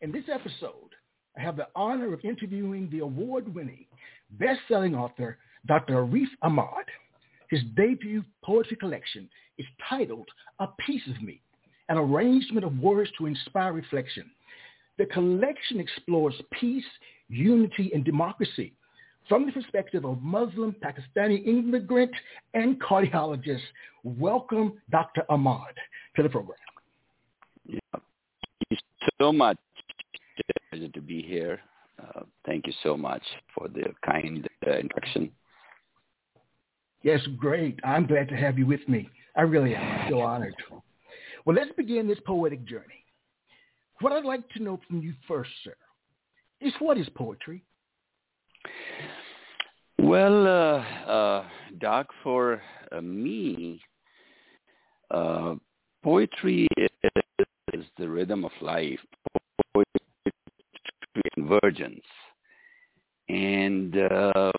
In this episode, I have the honor of interviewing the award-winning, best-selling author, Dr. Arif Ahmad. His debut poetry collection is titled A Piece of Me, an arrangement of words to inspire reflection. The collection explores peace, unity, and democracy from the perspective of Muslim, Pakistani immigrant, and cardiologist. Welcome, Dr. Ahmad, to the program. Yeah. So much. Pleasure to be here. Uh, thank you so much for the kind uh, introduction. Yes, great. I'm glad to have you with me. I really am. so honored. Well, let's begin this poetic journey. What I'd like to know from you first, sir, is what is poetry? Well, uh, uh, Doc, for uh, me, uh, poetry is, is, the rhythm of life, convergence. And uh,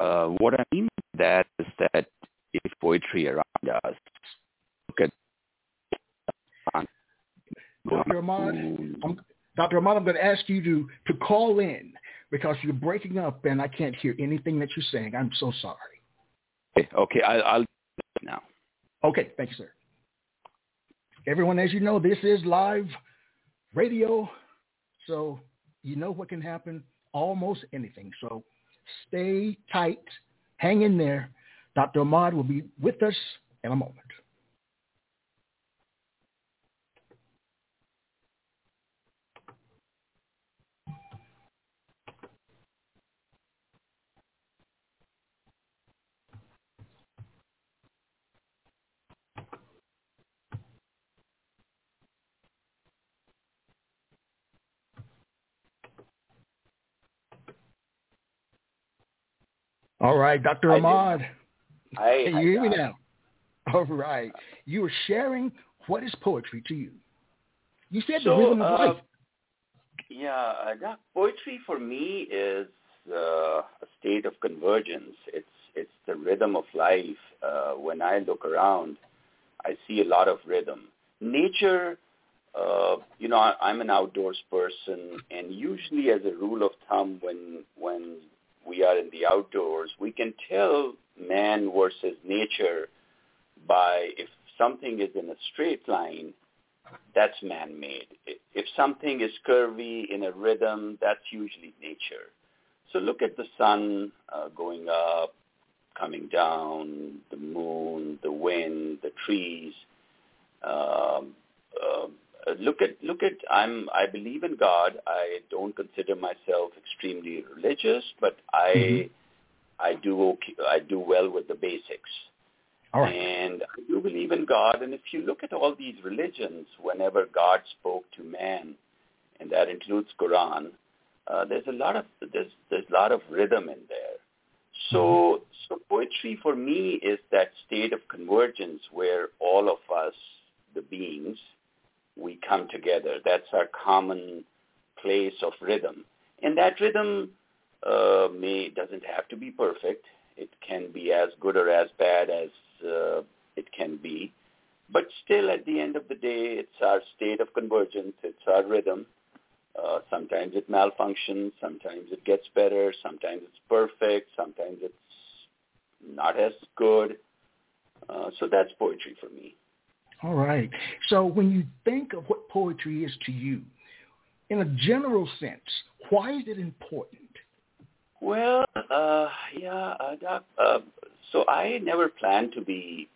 uh, what I mean by that is that if poetry around us, look at Dr. Ahmad, I'm, Dr. Ahmad, I'm going to ask you to, to call in because you're breaking up and I can't hear anything that you're saying. I'm so sorry. Okay, okay I'll, I'll now. Okay, thank you, sir. Everyone, as you know, this is live radio, so you know what can happen, almost anything. So stay tight, hang in there. Dr. Ahmad will be with us in a moment. All right, Dr. Ahmad. Can you hear me now? All right. You were sharing what is poetry to you. You said so, the rhythm of uh, life. Yeah, uh, poetry for me is uh, a state of convergence. It's it's the rhythm of life. Uh, when I look around, I see a lot of rhythm. Nature, uh, you know, I, I'm an outdoors person, and usually, as a rule of thumb, when when we are in the outdoors, we can tell man versus nature by if something is in a straight line, that's man-made. If something is curvy in a rhythm, that's usually nature. So look at the sun uh, going up, coming down, the moon, the wind, the trees. Um, uh, look at look at I'm I believe in God. I don't consider myself extremely religious, but I mm-hmm. I do okay, I do well with the basics. Right. And I do believe in God. And if you look at all these religions, whenever God spoke to man, and that includes Quran, uh, there's a lot of there's there's a lot of rhythm in there. So mm-hmm. so poetry for me is that state of convergence where all of us, the beings, we come together. That's our common place of rhythm. And that rhythm uh, may doesn't have to be perfect. It can be as good or as bad as uh, it can be. But still, at the end of the day, it's our state of convergence. It's our rhythm. Uh, sometimes it malfunctions. Sometimes it gets better. Sometimes it's perfect. Sometimes it's not as good. Uh, so that's poetry for me. All right. So when you think of what poetry is to you, in a general sense, why is it important? Well, uh, yeah, uh, Doc, uh, so I never planned to be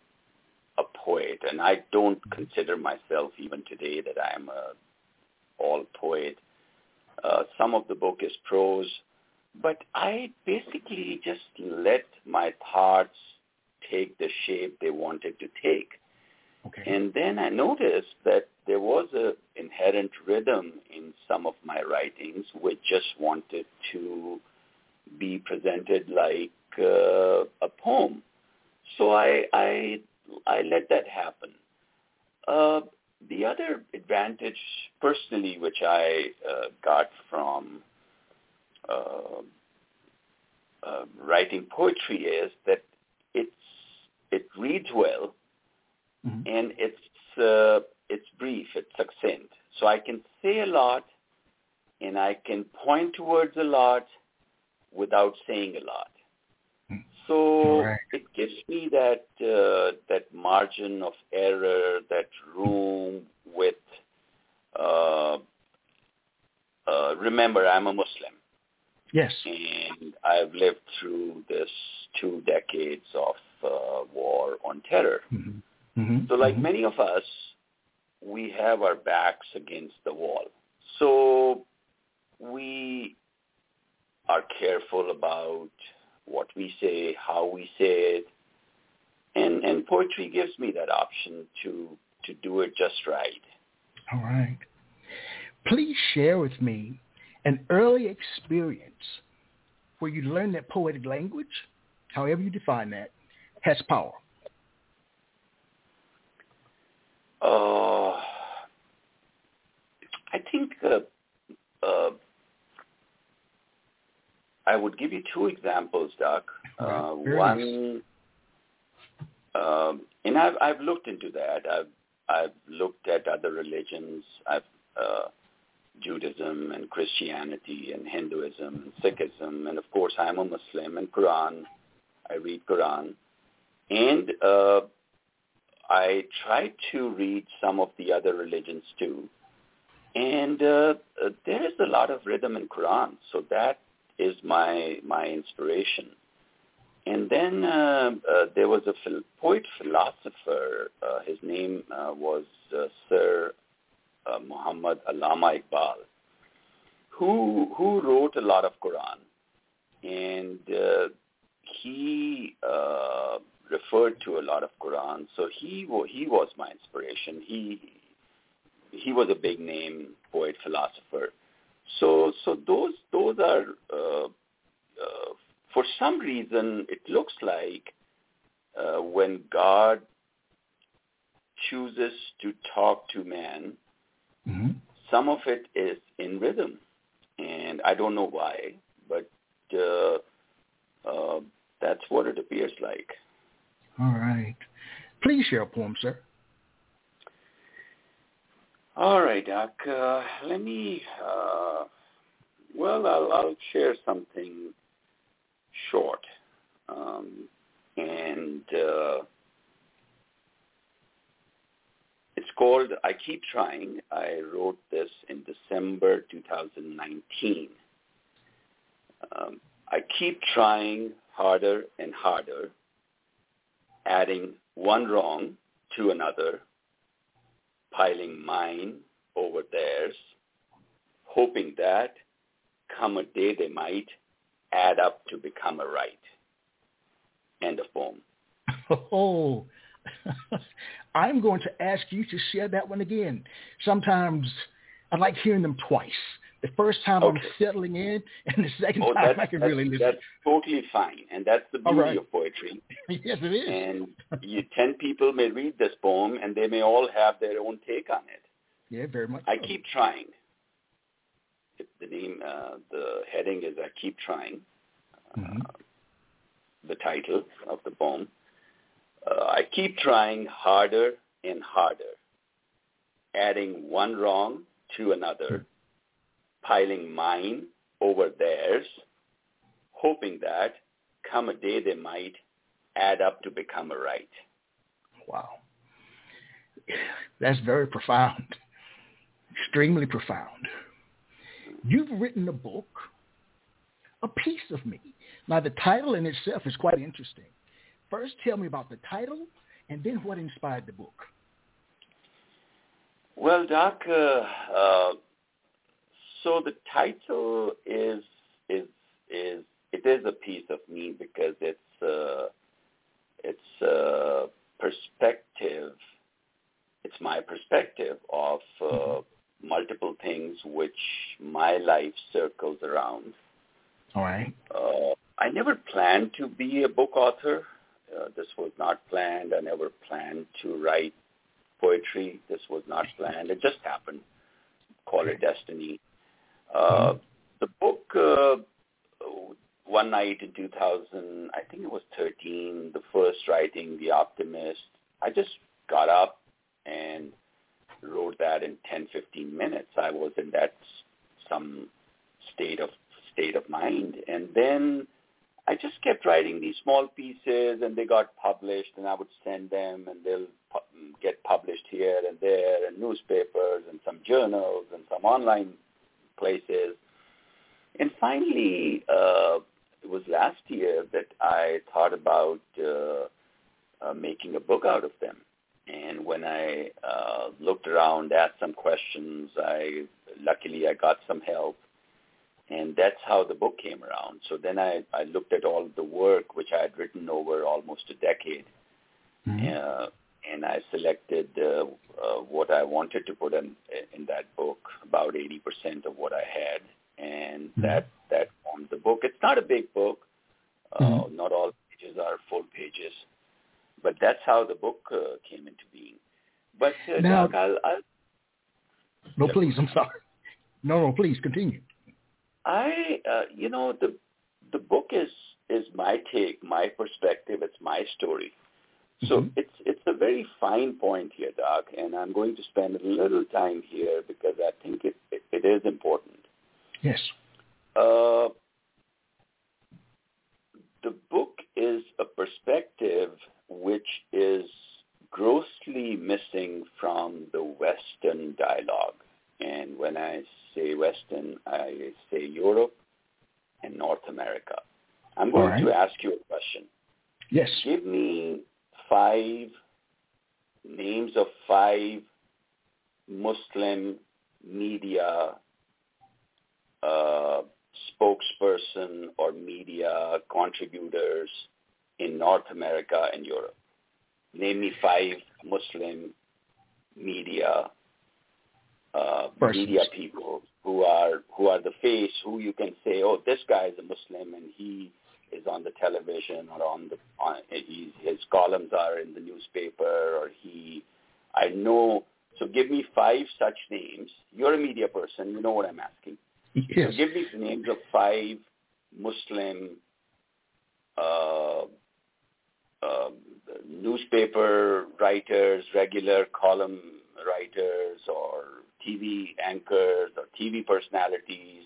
a poet, and I don't consider myself even today that I am a all poet. Uh, some of the book is prose, but I basically just let my thoughts take the shape they wanted to take. Okay. And then I noticed that there was a inherent rhythm in some of my writings which just wanted to be presented like uh, a poem. So I, I, I let that happen. Uh, the other advantage personally which I uh, got from uh, uh, writing poetry is that it's it reads well Mhm. and it's uh, it's brief, it's succinct. So I can say a lot, and I can point towards a lot without saying a lot. Mm. So Right. it gives me that uh, that margin of error, that room with. Uh, uh, remember, I'm a Muslim Yes. and I've lived through this two decades of uh, war on terror. hmm hmm So like many of us, we have our backs against the wall. So we are careful about what we say, how we say it, and, and poetry gives me that option to, to do it just right. All right. Please share with me an early experience where you learned that poetic language, however you define that, has power. Uh, I think uh, uh, I would give you two examples, Doc. Uh, one, um, and I've I've looked into that. I've I've looked at other religions. I've uh, Judaism and Christianity and Hinduism and Sikhism, and of course I'm a Muslim and Quran. I read Quran, and uh, I try to read some of the other religions too. And uh, uh, there is a lot of rhythm in Quran, so that is my my inspiration. And then uh, uh, there was a phil- poet philosopher. Uh, his name uh, was uh, Sir uh, Muhammad Allama Iqbal, who who wrote a lot of Quran, and uh, he uh, referred to a lot of Quran. So he he was my inspiration. He he was a big name poet philosopher. So so those those are uh, uh, for some reason it looks like uh, when God chooses to talk to man, Mm-hmm. some of it is in rhythm, and I don't know why, but uh, uh, that's what it appears like. All right. Please share a poem, sir. All right, Doc. Uh, let me. Uh, well, I'll, I'll share something short, um, and uh, it's called "I Keep Trying." I wrote this in December 2019. Um, I keep trying harder and harder, adding one wrong to another piling mine over theirs, hoping that come a day they might add up to become a right. End of poem. Oh, I'm going to ask you to share that one again. Sometimes I like hearing them twice. The first time I'm settling in, and the second Oh, time I can really listen. that's totally fine, and that's the beauty right. of poetry. yes, it is. And you, ten people may read this poem, and they may all have their own take on it. yeah, very much. I so. keep trying. The name, uh, the heading is "I Keep Trying." Mhm. the title of the poem. Uh, I keep trying harder and harder, adding one wrong to another, piling mine over theirs, hoping that come a day they might add up to become a right. Wow. That's very profound. Extremely profound. You've written a book, A Piece of Me. Now, the title in itself is quite interesting. First, tell me about the title, and then what inspired the book. Well, Doc, uh, uh, so the title is is is it is a piece of me because it's uh, it's a perspective it's my perspective of uh, mm-hmm. multiple things which my life circles around. All right. Uh, I never planned to be a book author. Uh, this was not planned. I never planned to write poetry. This was not planned. It just happened. Call it destiny. Uh, mm-hmm. The book, uh, one night in 2000, I think it was 13, the first writing, The Optimist. I just got up and wrote that in 10, 15 minutes. I was in that some state of state of mind, and then I just kept writing these small pieces, and they got published, and I would send them, and they'll pu- get published here and there, in newspapers, and some journals, and some online places. And finally, uh, it was last year that I thought about uh, uh, making a book out of them. And when I uh, looked around, asked some questions, I luckily I got some help, and that's how the book came around. So then I, I looked at all the work which I had written over almost a decade, mm-hmm. uh, and I selected uh, uh, what I wanted to put in in that book, about 80% of what I had, and mm-hmm. that that formed the book. It's not a big book. Uh, mm-hmm. Not all pages are full pages, but that's how the book uh, came into being. But uh, now, I'll, I'll no, please, I'm sorry. No, no, please continue. I, uh, you know, the the book is is my take, my perspective. It's my story. So mm-hmm. it's it's a very fine point here, Doc, and I'm going to spend a little time here because I think it it, it is important. Yes. Uh, the book is a perspective which is grossly missing from the Western dialogue. And when I say Western, I say Europe and North America. I'm going right. to ask you a question. Yes. Give me five names of five Muslim media uh, spokesperson or media contributors in North America and Europe. Name me five Muslim media uh, media people who are who are the face, who you can say, oh, this guy is a Muslim and he is on the television or on the on, he's, his columns are in the newspaper or he. I know. So give me five such names. You're a media person. You know what I'm asking. Yes. So give me the names of five Muslim uh, uh, newspaper writers, regular column writers, or TV anchors or TV personalities.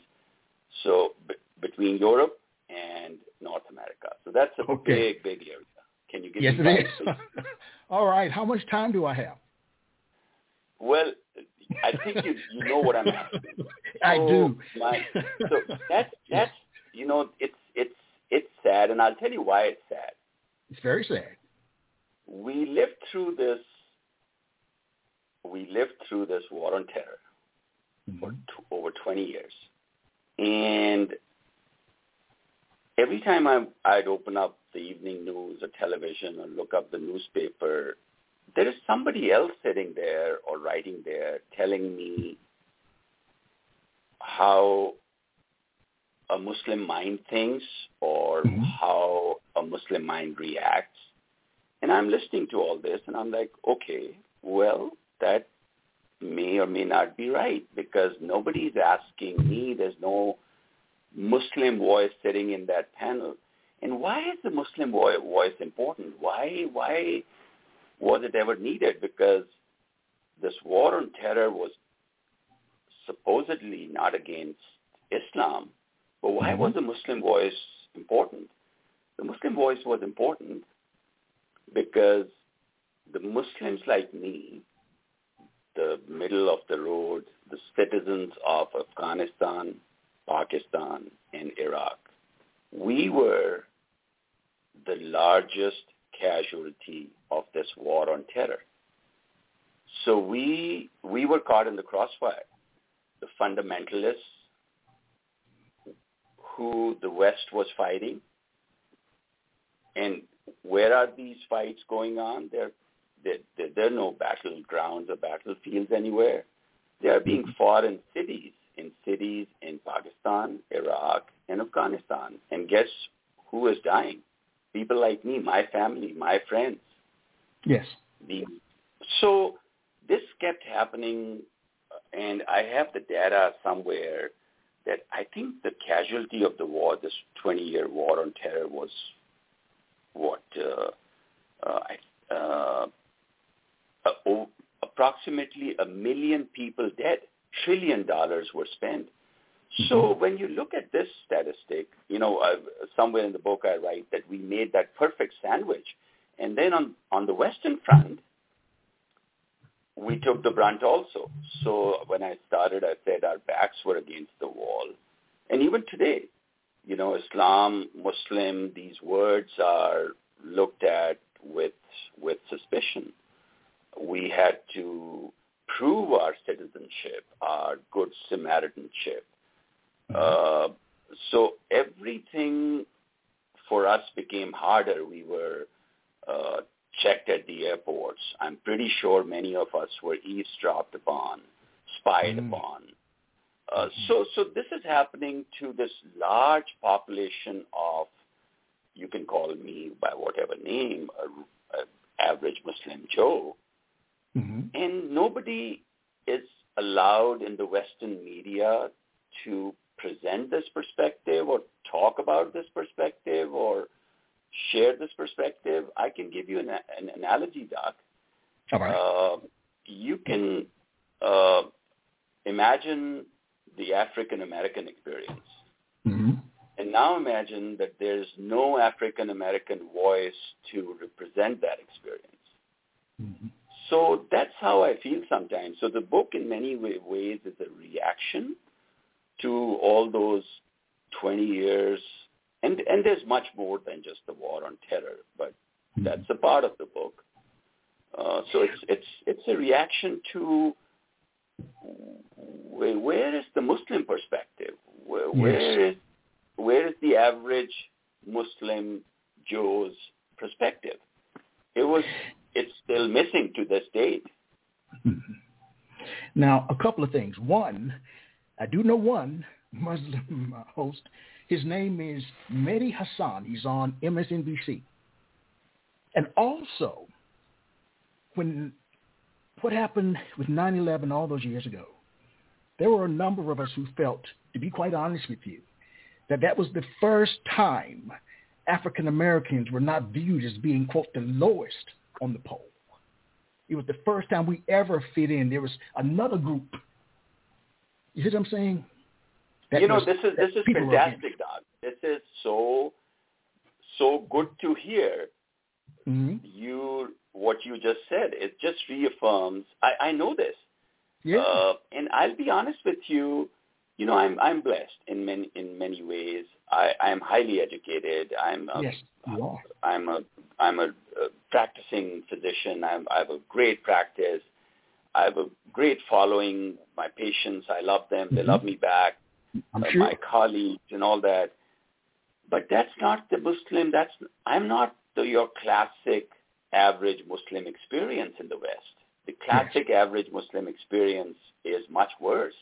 So b- between Europe and North America. So that's a okay. big, big area. Can you give yes, me it is. All right. How much time do I have? Well, I think you you know what I'm asking. I do. My, so that's that's you know it's it's it's sad, and I'll tell you why it's sad. It's very sad. We lived through this. We lived through this war on terror mm-hmm. for t- over 20 years, and every time I I'd open up the evening news or television or look up the newspaper, there is somebody else sitting there or writing there telling me how a Muslim mind thinks or mm-hmm. how a Muslim mind reacts. And I'm listening to all this and I'm like, okay, well, that may or may not be right because nobody's asking me. There's no Muslim voice sitting in that panel. And why is the Muslim voice important? Why, why was it ever needed? Because this war on terror was supposedly not against Islam, but why mm-hmm. was the Muslim voice important? The Muslim voice was important because the Muslims like me, the middle of the road, the citizens of Afghanistan, Pakistan, and Iraq, we were the largest casualty of this war on terror. So we we were caught in the crossfire. The fundamentalists who the West was fighting. And where are these fights going on? They're there, there, there are no battlegrounds or battlefields anywhere. They are being fought in cities, in cities in Pakistan, Iraq, and Afghanistan. And guess who is dying? People like me, my family, my friends. Yes. The, so this kept happening, and I have the data somewhere that I think the casualty of the war, this 20-year war on terror, was what uh, uh, uh, uh, approximately a million people dead. Trillion dollars were spent. So mm-hmm. when you look at this statistic, you know, uh, somewhere in the book I write that we made that perfect sandwich. And then on, on the Western front, we took the brunt also. So when I started, I said our backs were against the wall. And even today, you know, Islam, Muslim, these words are looked at with with suspicion. We had to prove our citizenship, our good Samaritanship. Mm-hmm. Uh, so everything for us became harder. We were uh, checked at the airports. I'm pretty sure many of us were eavesdropped upon, spied mm. upon. Uh, mm-hmm. so, so this is happening to this large population of, you can call me by whatever name, a, a average Muslim Joe, mm-hmm. and nobody is allowed in the Western media to present this perspective or talk about this perspective or share this perspective, I can give you an, an analogy, Doc. All right. Uh, you can uh, imagine the African American experience. Mm-hmm. And now imagine that there's no African American voice to represent that experience. Mm-hmm. So that's how I feel sometimes. So the book in many ways is a reaction to all those 20 years and and there's much more than just the war on terror, but mm-hmm. that's a part of the book. Uh, so it's it's it's a reaction to where, where is the Muslim perspective? Where, yes. where is where is the average Muslim Joe's perspective? It was it's still missing to this date. Now, a couple of things. One, I do know one Muslim uh, host his name is Mehdi Hasan. He's on MSNBC. And also, when what happened with 9-11 all those years ago, there were a number of us who felt, to be quite honest with you, that that was the first time African Americans were not viewed as being, quote, the lowest on the pole. It was the first time we ever fit in. There was another group. You see what I'm saying? you know, this is this is fantastic, Doc. This is so so good to hear. Mm-hmm. You what you just said. It just reaffirms. I, I know this. Yeah. Uh, and I'll be honest with you. You know, I'm I'm blessed in many in many ways. I I'm highly educated. I'm a, yes, you are. I'm a I'm a, a practicing physician. I'm, I have a great practice. I have a great following. My patients, I love them. They mm-hmm. love me back. I'm uh, sure. my colleagues and all that. But that's not the Muslim. That's I'm not the, your classic average Muslim experience in the West. The classic yes. average Muslim experience is much worse.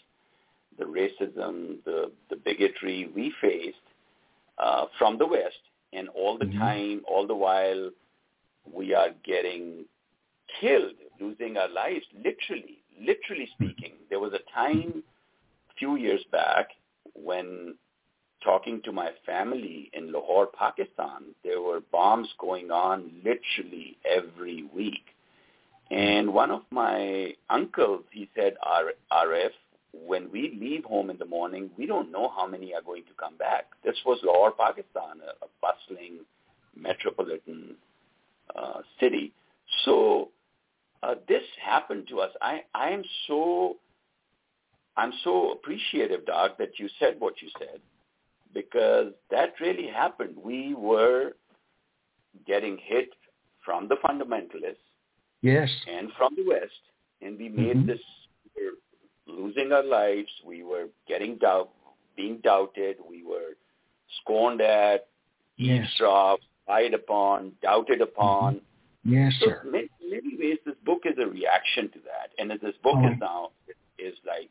The racism, the, the bigotry we faced uh, from the West, and all the mm-hmm. time, all the while, we are getting killed, losing our lives, literally, literally speaking. There was a time a few years back when talking to my family in Lahore, Pakistan, there were bombs going on literally every week. And one of my uncles, he said, Arif, when we leave home in the morning, we don't know how many are going to come back. This was Lahore, Pakistan, a, a bustling metropolitan uh, city. So uh, this happened to us. I, I am so I'm so appreciative, Doc, that you said what you said because that really happened. We were getting hit from the fundamentalists yes. and from the West, and we made mm-hmm. this, losing our lives. We were getting doubt, being doubted. We were scorned at, yes. eavesdropped, spied upon, doubted upon. Mm-hmm. Yes, so sir. Many, many ways, this book is a reaction to that. And this book Oh. is now is like,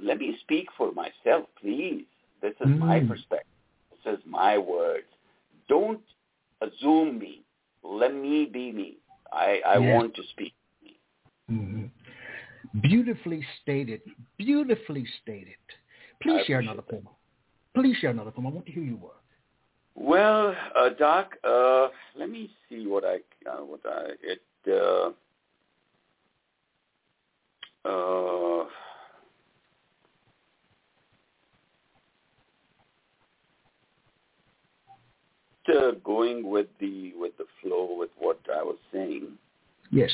let me speak for myself, please. This is my Mm. perspective. This is my words. Don't assume me. Let me be me. I, I want to speak. hmm Beautifully stated. Beautifully stated. Please I share another poem. Please share another poem. I want to hear your work. Well, uh, Doc, uh, let me see what I uh, what I it. Uh, uh, uh, going with the with the flow with what I was saying. Yes.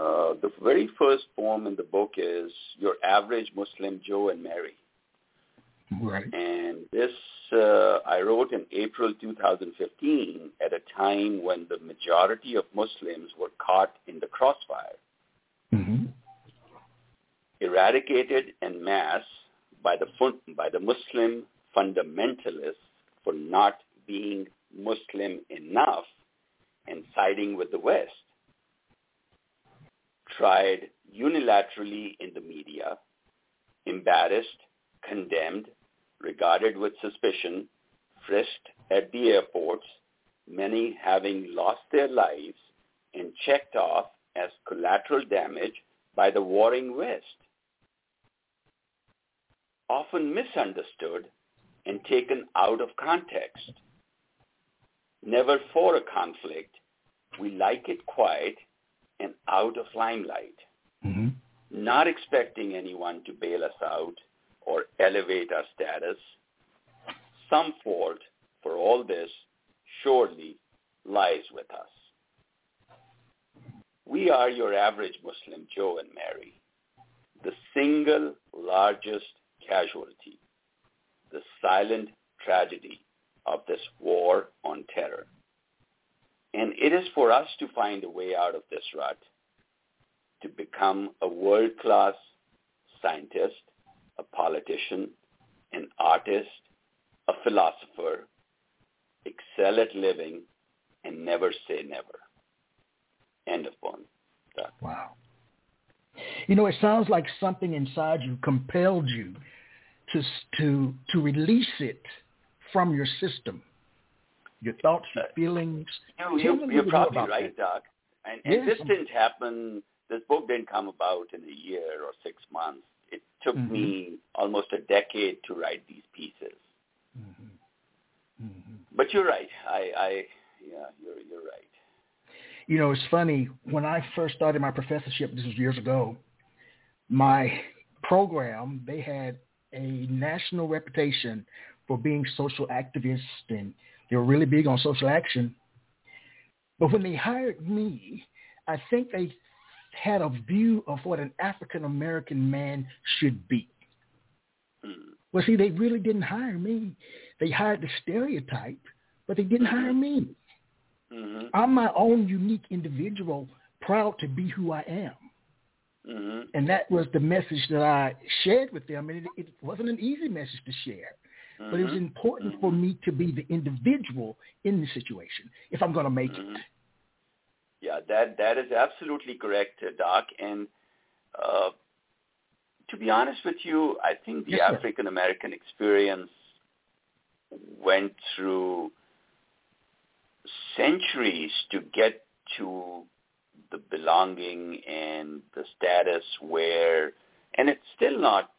Uh, the very first poem in the book is "Your Average Muslim Joe and Mary." Right. And this uh, I wrote in April 2015 at a time when the majority of Muslims were caught in the crossfire, hmm eradicated en masse by the, fun- by the Muslim fundamentalists for not being Muslim enough and siding with the West. Tried unilaterally in the media, embarrassed, condemned, regarded with suspicion, frisked at the airports, many having lost their lives and checked off as collateral damage by the warring West. Often misunderstood and taken out of context. Never for a conflict, we like it quiet and out of limelight hmm not expecting anyone to bail us out or elevate our status. Some fault for all this surely lies with us. We are your average Muslim Joe and Mary, the single largest casualty, the silent tragedy of this war on terror. And it is for us to find a way out of this rut to become a world-class scientist, a politician, an artist, a philosopher, excel at living, and never say never. End of poem. Wow. You know, it sounds like something inside you compelled you to to to release it from your system, your thoughts, your feelings. You, Tell me a you, you're probably right, that. Doc. And, and Yes. this didn't happen, this book didn't come about in a year or six months. It took Mhm. me almost a decade to write these pieces. Mm-hmm. Mm-hmm. But you're right. I, I yeah, you're, you're right. You know, it's funny. When I first started my professorship, this was years ago, my program, they had a national reputation for being social activists and they were really big on social action. But when they hired me, I think they had a view of what an African American man should be. Mm. Well, see, they really didn't hire me. They hired the stereotype, but they didn't hire me. Mm-hmm. I'm my own unique individual, proud to be who I am. Mm-hmm. And that was the message that I shared with them. And it, it wasn't an easy message to share, but it was Mhm. important for me to be the individual in the situation if I'm going to make Mhm. it. Yeah, that that is absolutely correct, uh, Doc. And uh, to be honest with you, I think the Yes. African American experience went through centuries to get to the belonging and the status where, and it's still not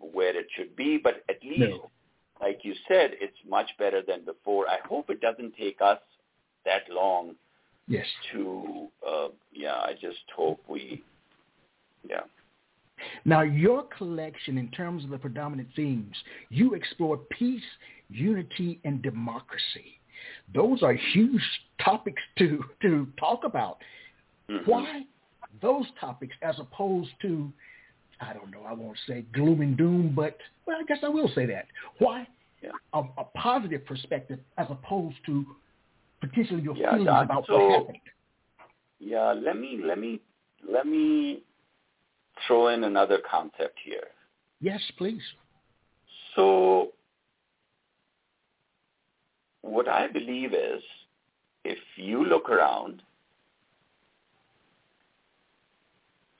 where it should be, but at least, No. like you said, it's much better than before. I hope it doesn't take us that long Yes. to uh yeah i just hope we yeah Now, your collection, in terms of the predominant themes, you explore peace, unity, and democracy. Those are huge topics to, to talk about. Mhm. Why those topics as opposed to, I don't know, I won't say gloom and doom, but, well, I guess I will say that. Why Yeah. a, a positive perspective as opposed to potentially your Yeah, feelings about so- what happened? yeah let me let me let me throw in another concept here Yes, please. so what i believe is if you look around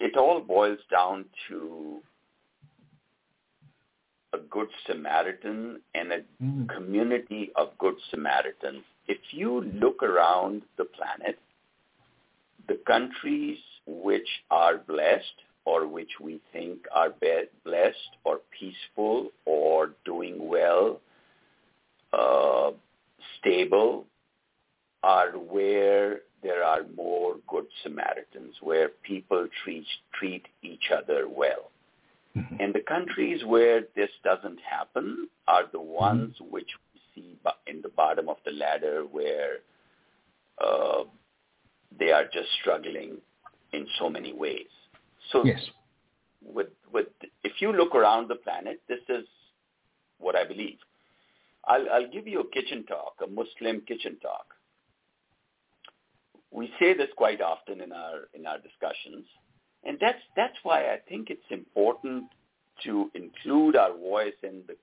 it all boils down to a good Samaritan and a mm. community of good Samaritans. If you look around the planet, the countries which are blessed or which we think are blessed or peaceful or doing well, uh, stable, are where there are more good Samaritans, where people treat, treat each other well. Mm-hmm. And the countries where this doesn't happen are the mm-hmm. ones mm-hmm. which we see in the bottom of the ladder where uh, they are just struggling in so many ways. So yes. with, with, if you look around the planet, this is what I believe. I'll, I'll give you a kitchen talk, a Muslim kitchen talk. We say this quite often in our in our discussions, and that's that's why I think it's important to include our voice in the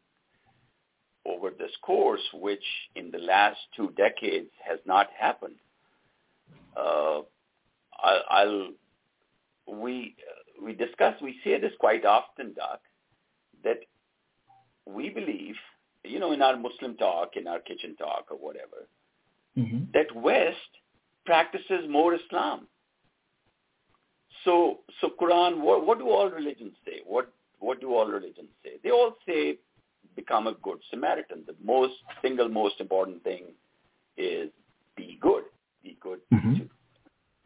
over this course, which in the last two decades has not happened. Uh, I'll, I'll we we discuss we say this quite often, Doc, that we believe, you know, in our Muslim talk, in our kitchen talk, or whatever, mm-hmm. that West practices more Islam so, so Quran, what, what do all religions say? What, what do all religions say? They all say become a good Samaritan. The most, single most important thing is be good. Be good mm-hmm. to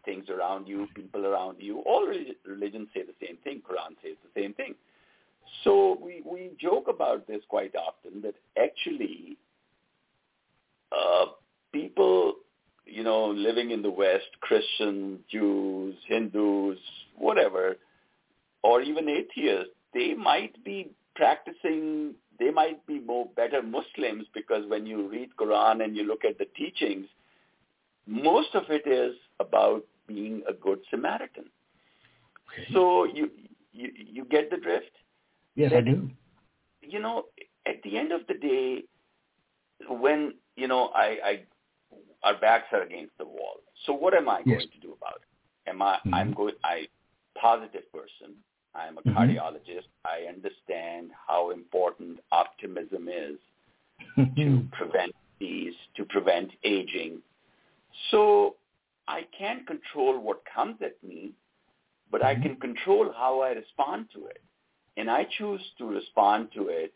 things around you, people around you. All religions say the same thing. Quran says the same thing. So we, we joke about this quite often that actually uh, people you know, living in the West, Christians, Jews, Hindus, whatever, or even atheists, they might be practicing, they might be more better Muslims because when you read Quran and you look at the teachings, most of it is about being a good Samaritan. Okay. So you, you you get the drift? Yes, that, I do. You know, at the end of the day, when you know I, I our backs are against the wall. So what am I yes. going to do about it? Am I? Mm-hmm. I'm going. I positive person. I'm a mm-hmm. cardiologist. I understand how important optimism is to prevent disease, to prevent aging. So I can't control what comes at me, but mm-hmm. I can control how I respond to it. And I choose to respond to it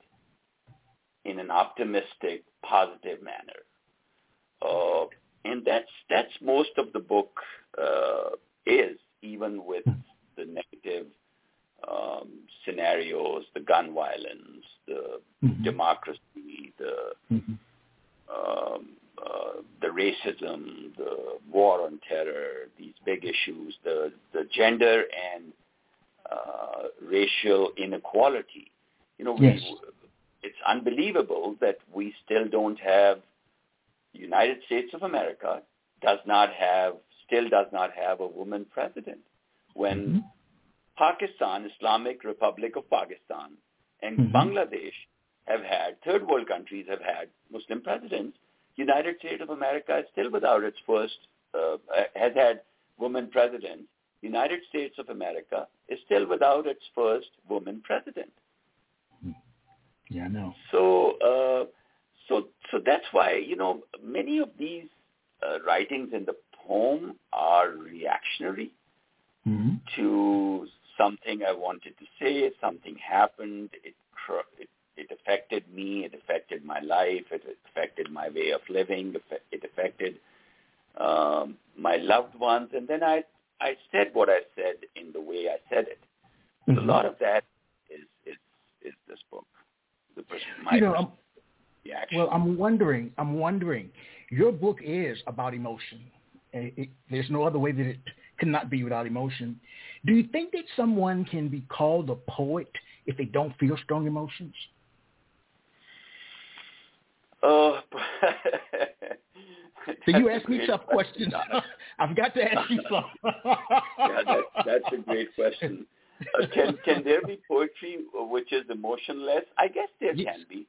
in an optimistic, positive manner. Uh, and that's that's most of the book uh, is, even with hmm. the negative um, scenarios, the gun violence, the mm-hmm. democracy, the mm-hmm. um, uh, the racism, the war on terror, these big issues, the the gender and uh, racial inequality. You know, yes. we, it's unbelievable that we still don't have United States of America does not have, still does not have a woman president. When mm-hmm. Pakistan, Islamic Republic of Pakistan, and mm-hmm. Bangladesh have had, third world countries have had Muslim presidents, United States of America is still without its first, uh, has had woman president. United States of America is still without its first woman president. Yeah, I know. So, uh, so, that's why, you know, many of these uh, writings in the poem are reactionary mm-hmm. to something I wanted to say, something happened, it, it, it affected me, it affected my life, it affected my way of living, it affected um, my loved ones, and then I, I said what I said in the way I said it. Mm-hmm. So a lot of that is, is, is this book. The person, my you know, well, I'm wondering. I'm wondering. Your book is about emotion. It, it, there's no other way that it cannot be without emotion. Do you think that someone can be called a poet if they don't feel strong emotions? Oh, so you ask me tough questions. I've got to ask you some. yeah, that, that's a great question. Uh, can can there be poetry which is emotionless? I guess there yes. can be.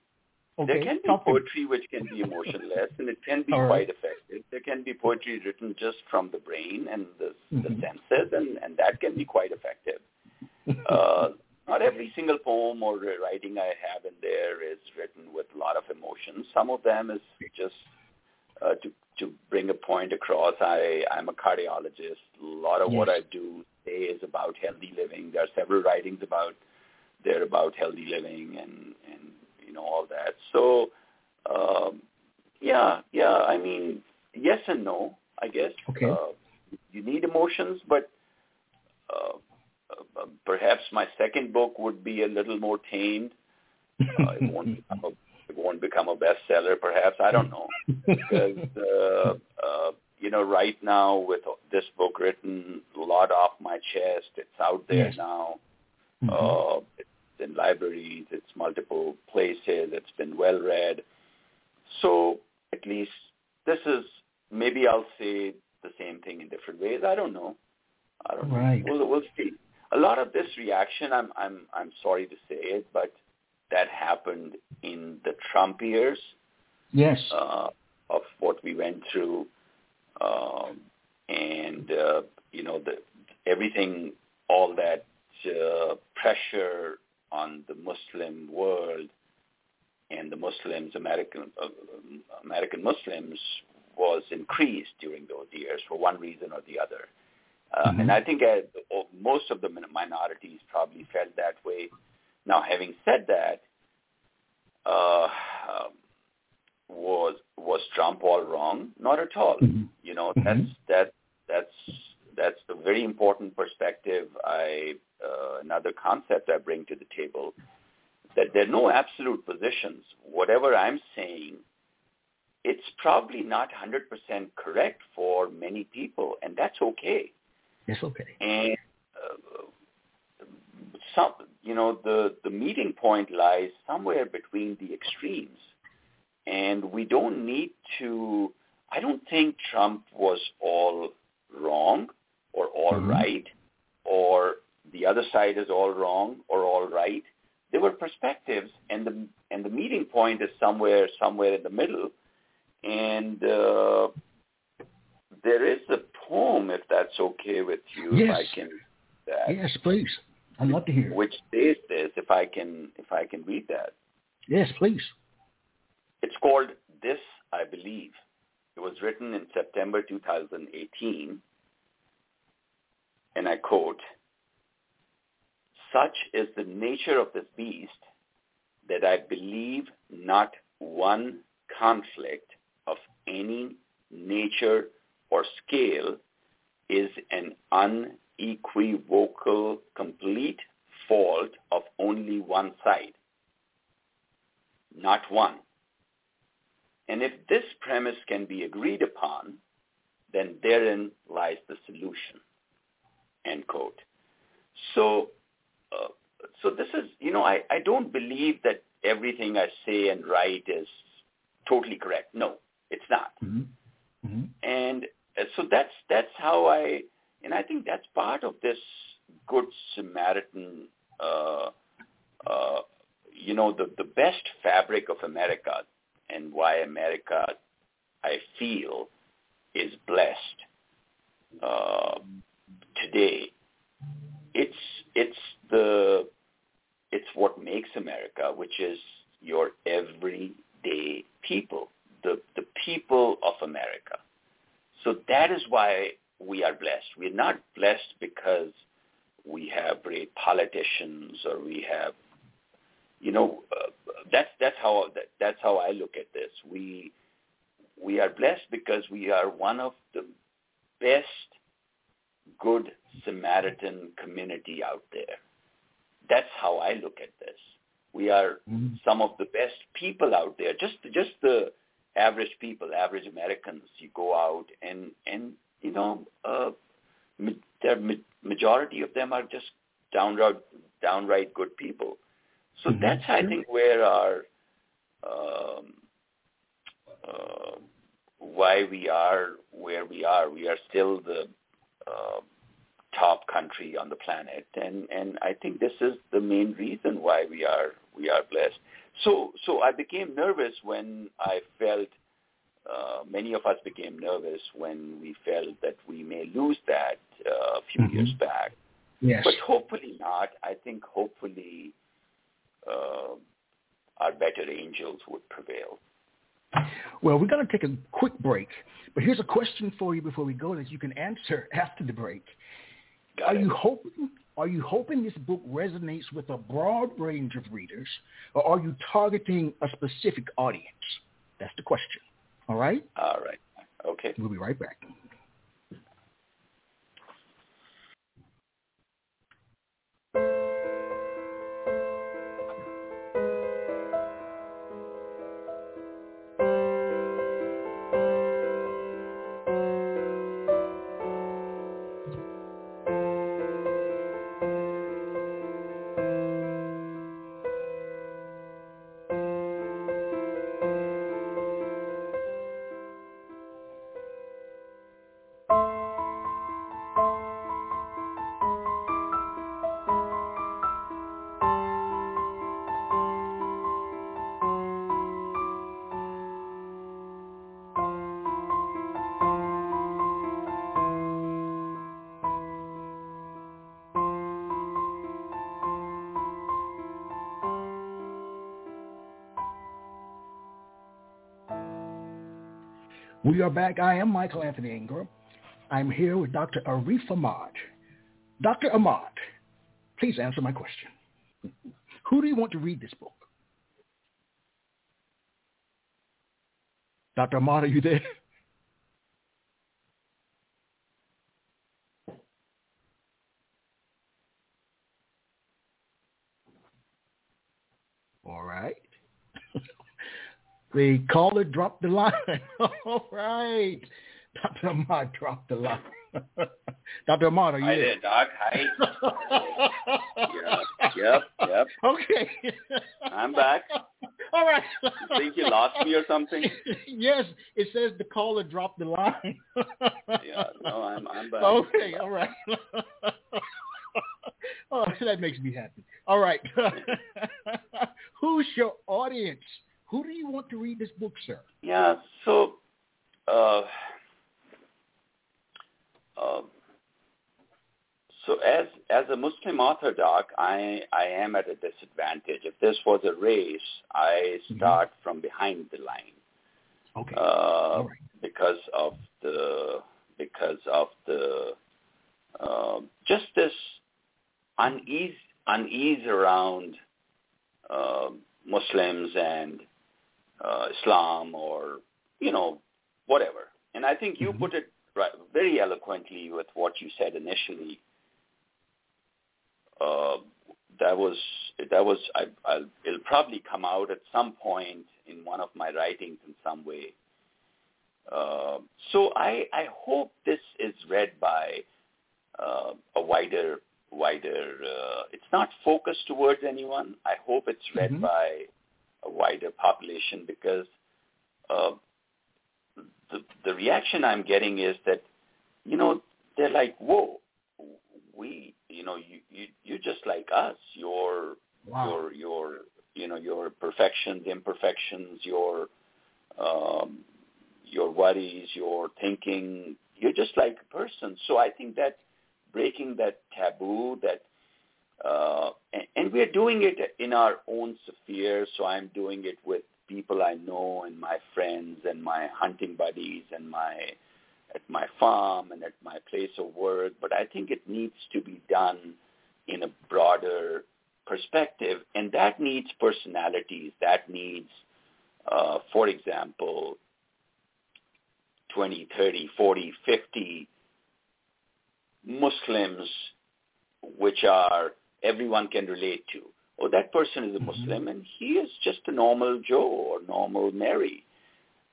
Okay. There can be Talk to me. poetry which can be emotionless, and it can be All right. quite effective. There can be poetry written just from the brain and the, the Mhm. senses, and, and that can be quite effective. Uh, not every single poem or writing I have in there is written with a lot of emotion. Some of them is just uh, to to bring a point across. I I'm a cardiologist. A lot of what I do today is about healthy living. There are several writings about they're about healthy living and and you know all that. So um, yeah, yeah. I mean, yes and no. I guess. Okay. Uh, you need emotions, but uh, uh, perhaps my second book would be a little more tamed. Uh, it won't become a, it won't become a bestseller. Perhaps I don't know because uh, uh, you know right now with this book written a lot off my chest, it's out there Yes. now. Mhm. Uh, it's in libraries, it's multiple places, it's been well read. So at least this is maybe I'll say the same thing in different ways. I don't know. I don't Right. know. We'll we'll see. A lot of this reaction, I'm I'm I'm sorry to say it, but that happened in the Trump years yes. uh, of what we went through, um, and uh, you know the everything, all that uh, pressure on the Muslim world and the Muslims, American uh, American Muslims, was increased during those years for one reason or the other. Uh, Mhm. And I think uh, most of the minorities probably felt that way. Now, having said that, uh, um, was was Trump all wrong? Not at all. Mhm. You know, Mhm. that's that that's that's a very important perspective. I uh, another concept I bring to the table that there are no absolute positions. Whatever I'm saying, it's probably not 100% correct for many people, and that's okay. It's okay. And uh, some, you know, the the meeting point lies somewhere between the extremes, and we don't need to. I don't think Trump was all wrong or all Mhm. right, or the other side is all wrong or all right. There were perspectives, and the and the meeting point is somewhere somewhere in the middle, and. Uh, there is a poem, if that's okay with you, if I Yes. can that, Yes, please. I'd love to hear. which says this, if I can if I can read that. Yes, please. It's called This I Believe. It was written in September 2018, and I quote, Such is the nature of this beast that I believe not one conflict of any nature or scale is an unequivocal complete fault of only one side. Not one. And if this premise can be agreed upon, then therein lies the solution. End quote. So, uh, so this is, you know, I, I don't believe that everything I say and write is totally correct. No, it's not. hmm hmm And uh, so that's that's how I, and I think that's part of this good Samaritan. Uh, uh, you know, the the best fabric of America, and why America, I feel, is blessed uh, today. It's it's the it's what makes America, which is your everyday people, the the people of America. So that is why we are blessed. We're not blessed because we have great politicians or we have, you know, uh, that's that's how that, that's how I look at this. We we are blessed because we are one of the best good Samaritan community out there. That's how I look at this. We are Mhm. some of the best people out there. Just just the average people, average Americans. You go out and and you know, uh, ma- the majority of them are just downright downright good people. So Mhm. that's I think where our um, uh, why we are where we are. We are still the uh, top country on the planet, and and I think this is the main reason why we are we are blessed. So, so I became nervous when I felt. Uh, many of us became nervous when we felt that we may lose that uh, a few Mhm. years back. Yes. But hopefully not. I think hopefully uh, our better angels would prevail. Well, we're going to take a quick break, but here's a question for you before we go that you can answer after the break. Are you hoping? Are you hoping this book resonates with a broad range of readers, or are you targeting a specific audience? That's the question. All right. All right. Okay. We'll be right back. We are back. I am Michael Anthony Ingram. I'm here with Dr. Arif Ahmad. Dr. Ahmad, please answer my question. Who do you want to read this book? Dr. Ahmad, are you there? All right. The caller dropped the line. All right. Dr. Ahmad dropped the line. Dr. Ahmad, are you Hi there? there, Doc. Hi. Yep, yep, yep. Okay. I'm back. All right. You think you lost me or something? yes, it says the caller dropped the line. Yeah, no, I'm I'm back. Okay, all right. oh, that makes me happy. All right. Who's your audience? Who do you want to read this book, sir? Yeah, so uh, uh, so as as a Muslim orthodox, I I am at a disadvantage. If this was a race, I Mhm. start from behind the line Okay. uh, right. because of the because of the uh, just this unease unease around uh, Muslims and uh, Islam or you know whatever. And I think you Mhm. put it right, very eloquently with what you said initially. Uh, that was that was I, I'll, it'll probably come out at some point in one of my writings in some way. Uh, so I I hope this is read by uh, a wider wider. Uh, it's not focused towards anyone. I hope it's read Mhm. by a wider population because uh, the the reaction I'm getting is that you know they're like whoa we you know you you you're just like us. Your Wow. your your you know your perfections imperfections your um your worries your thinking. You're just like a person. So i think that breaking that taboo that uh and, and we're doing it in our own sphere so i'm doing it with people i know and my friends and my hunting buddies and my at my farm and at my place of work but i think it needs to be done in a broader perspective, and that needs personalities. That needs, uh, for example, 20, 30, 40, 50 Muslims, which are everyone can relate to. Oh, that person is a Mhm. Muslim, and he is just a normal Joe or normal Mary,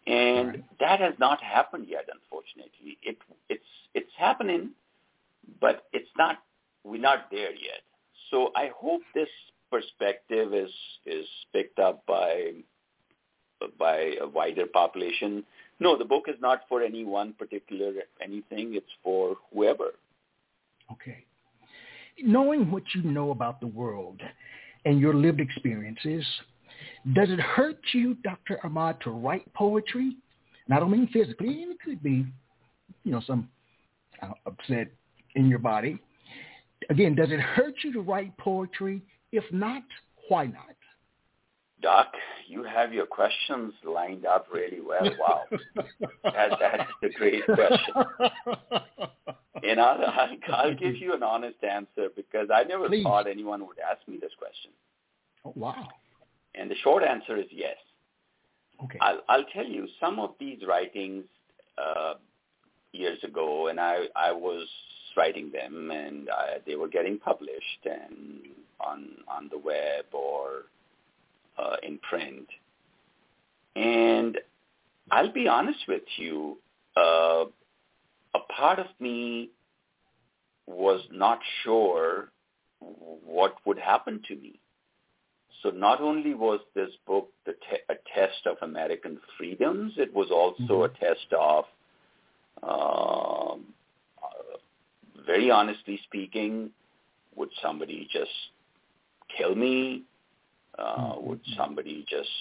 and Right. that has not happened yet. Unfortunately, it it's it's happening, but it's not. We're not there yet. So I hope this perspective is is picked up by by a wider population. No, the book is not for any one particular anything. It's for whoever. Okay. Knowing what you know about the world and your lived experiences, Does it hurt you, Dr. Ahmad, to write poetry? And I don't mean physically, it could be, you know, some uh, upset in your body. Again, does it hurt you to write poetry? If not, why not? Doc, you have your questions lined up really well. Wow, that, that's a great question. And I'll, I'll, I'll give you an honest answer because I never Please. thought anyone would ask me this question. Oh, wow. And the short answer is yes. Okay. I'll, I'll tell you some of these writings uh, years ago, and I, I was writing them, and I, they were getting published and on on the web or uh, in print. And I'll be honest with you, uh, a part of me was not sure what would happen to me. So not only was this book the te- a test of American freedoms, it was also Mhm. a test of, um, uh, very honestly speaking, would somebody just kill me? Uh, Mhm. Would somebody just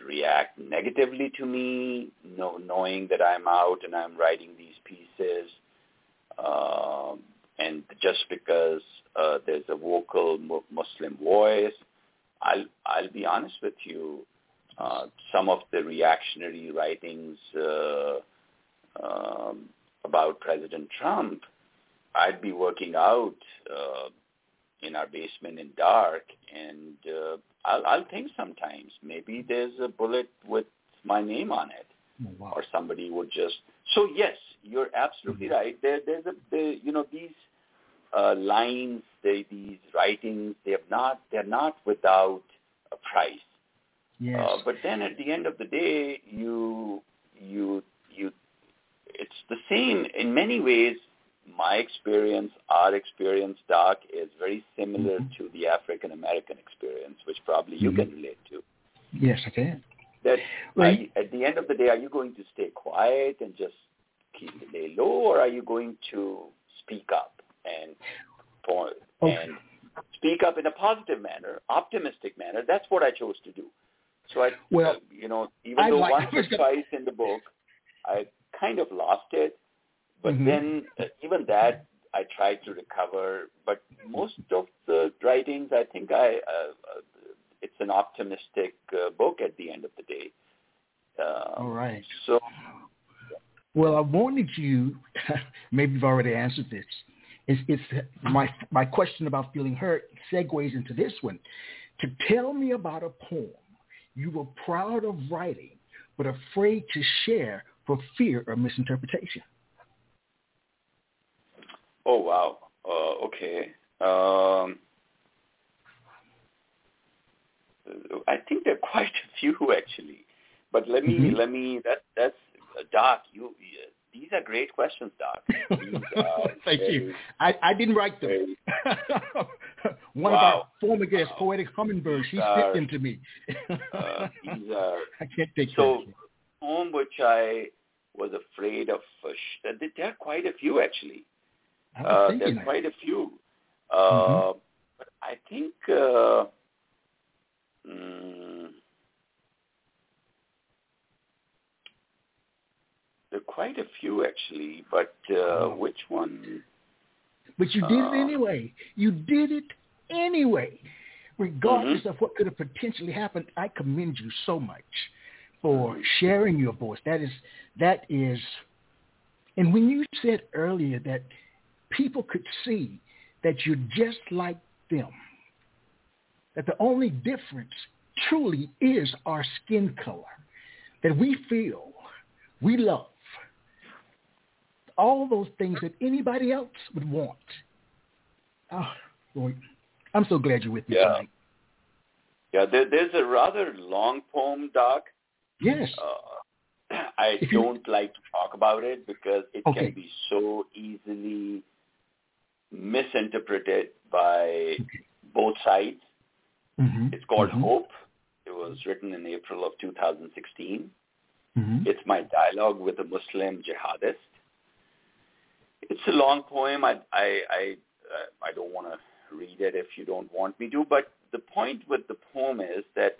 react negatively to me, know, knowing that I'm out and I'm writing these pieces? Um, and just because uh, there's a vocal mu- Muslim voice, I'll I'll be honest with you. Uh, some of the reactionary writings uh, um, about President Trump, I'd be working out uh, in our basement in dark, and uh, I'll, I'll think sometimes maybe there's a bullet with my name on it Oh, wow. or somebody would just so yes you're absolutely Mm-hmm. right there there's a there, you know these uh, lines they, these writings they have not they're not without a price Yes. uh, but then at the end of the day you you you it's the same in many ways my experience our experience doc is very similar Mhm. to the african american experience which probably you Mhm. can relate to yes, I can. that Well, you- at the end of the day, are you going to stay quiet and just keep the day low, or are you going to speak up and point Okay. and speak up in a positive manner, optimistic manner? That's what I chose to do. So I, Well, uh, you know, even I though like- once or twice in the book, I kind of lost it, but Mhm. then uh, even that I tried to recover. But most of the writings, I think I. Uh, uh, it's an optimistic uh, book at the end of the day. Um, All right. So Well, I wanted you, maybe you've already answered this. It's, it's my, my question about feeling hurt segues into this one. To tell me about a poem you were proud of writing, but afraid to share for fear of misinterpretation. Oh wow. Uh, okay. Um, I think there are quite a few actually, but let me Mhm. let me that that's uh, Doc. You, you these are great questions, Doc. These are Thank you. I, I didn't write them. very- One of our former guests, Wow. Poetic Hummingbird, she sent them to me. uh, these are I can't take so poem which I was afraid of. Uh, sh- there are quite a few actually. Uh, there's that. quite a few. Uh, Mhm. But I think uh, mm, there are quite a few actually. But uh, Oh. which one? But you did it Uh, anyway. You did it anyway. Regardless Mm-hmm. of what could have potentially happened, I commend you so much for sharing your voice. That is that is and when you said earlier that people could see that you're just like them, that the only difference truly is our skin color, that we feel, we love, all those things that anybody else would want. Oh, boy. I'm so glad you're with me Yeah. tonight. Yeah, there, there's a rather long poem, Doc. Yes. Uh, I don't like to talk about it because it Okay. can be so easily misinterpreted by both sides. Mhm. It's called Mhm. Hope. It was written in April of 2016. Mhm. It's my dialogue with a Muslim jihadist. It's a long poem. I I I, uh, I don't want to read it if you don't want me to. But the point with the poem is that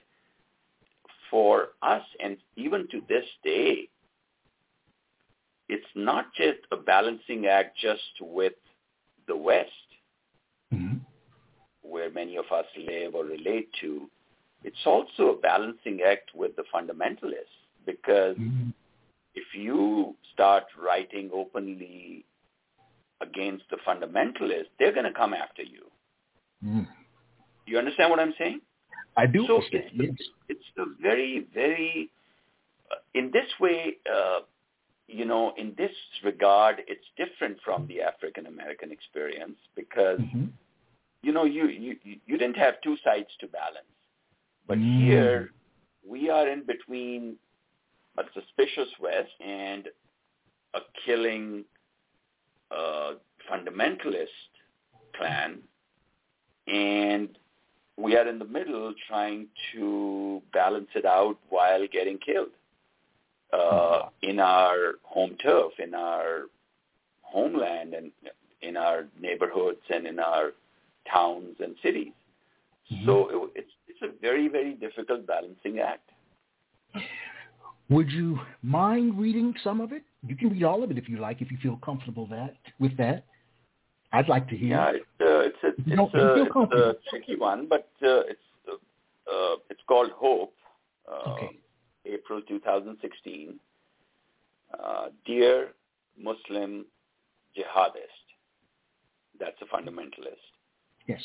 for us, and even to this day, it's not just a balancing act just with the West, Mm-hmm. where many of us live or relate to. It's also a balancing act with the fundamentalists because Mm-hmm. if you start writing openly against the fundamentalists, they're going to come after you. Mm. You understand what I'm saying? I do So understand. it's, Yes. it's a very, very, uh, in this way, uh, you know, in this regard, it's different from the African American experience because, Mhm. you know, you, you, you- you didn't have two sides to balance. But Mm. here, we are in between a suspicious West and a killing uh, fundamentalist clan, and we are in the middle trying to balance it out while getting killed uh, in our home turf, in our homeland, and in our neighborhoods and in our towns and cities. So it, it's it's a very very difficult balancing act. Would you mind reading some of it? You can read all of it if you like, if you feel comfortable that with that. I'd like to hear. Yeah, it's uh, it's a, it's, feel a, it's a tricky one, but uh, it's uh, uh, it's called Hope. Uh, Okay. April 2016. Uh, Dear Muslim jihadist, that's a fundamentalist. Yes.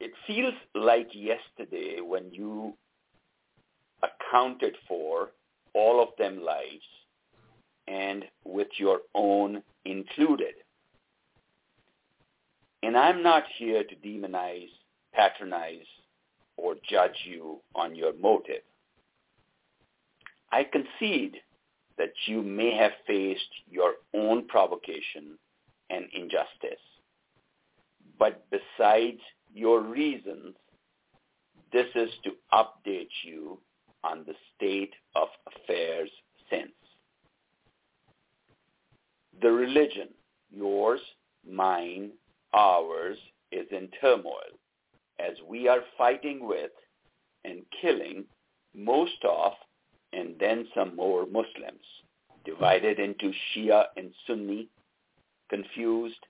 It feels like yesterday when you accounted for all of them lives and with your own included. And I'm not here to demonize, patronize, or judge you on your motive. I concede that you may have faced your own provocation and injustice. But besides your reasons, this is to update you on the state of affairs since. The religion, yours, mine, ours, is in turmoil as we are fighting with and killing most of and then some more Muslims, divided into Shia and Sunni, confused,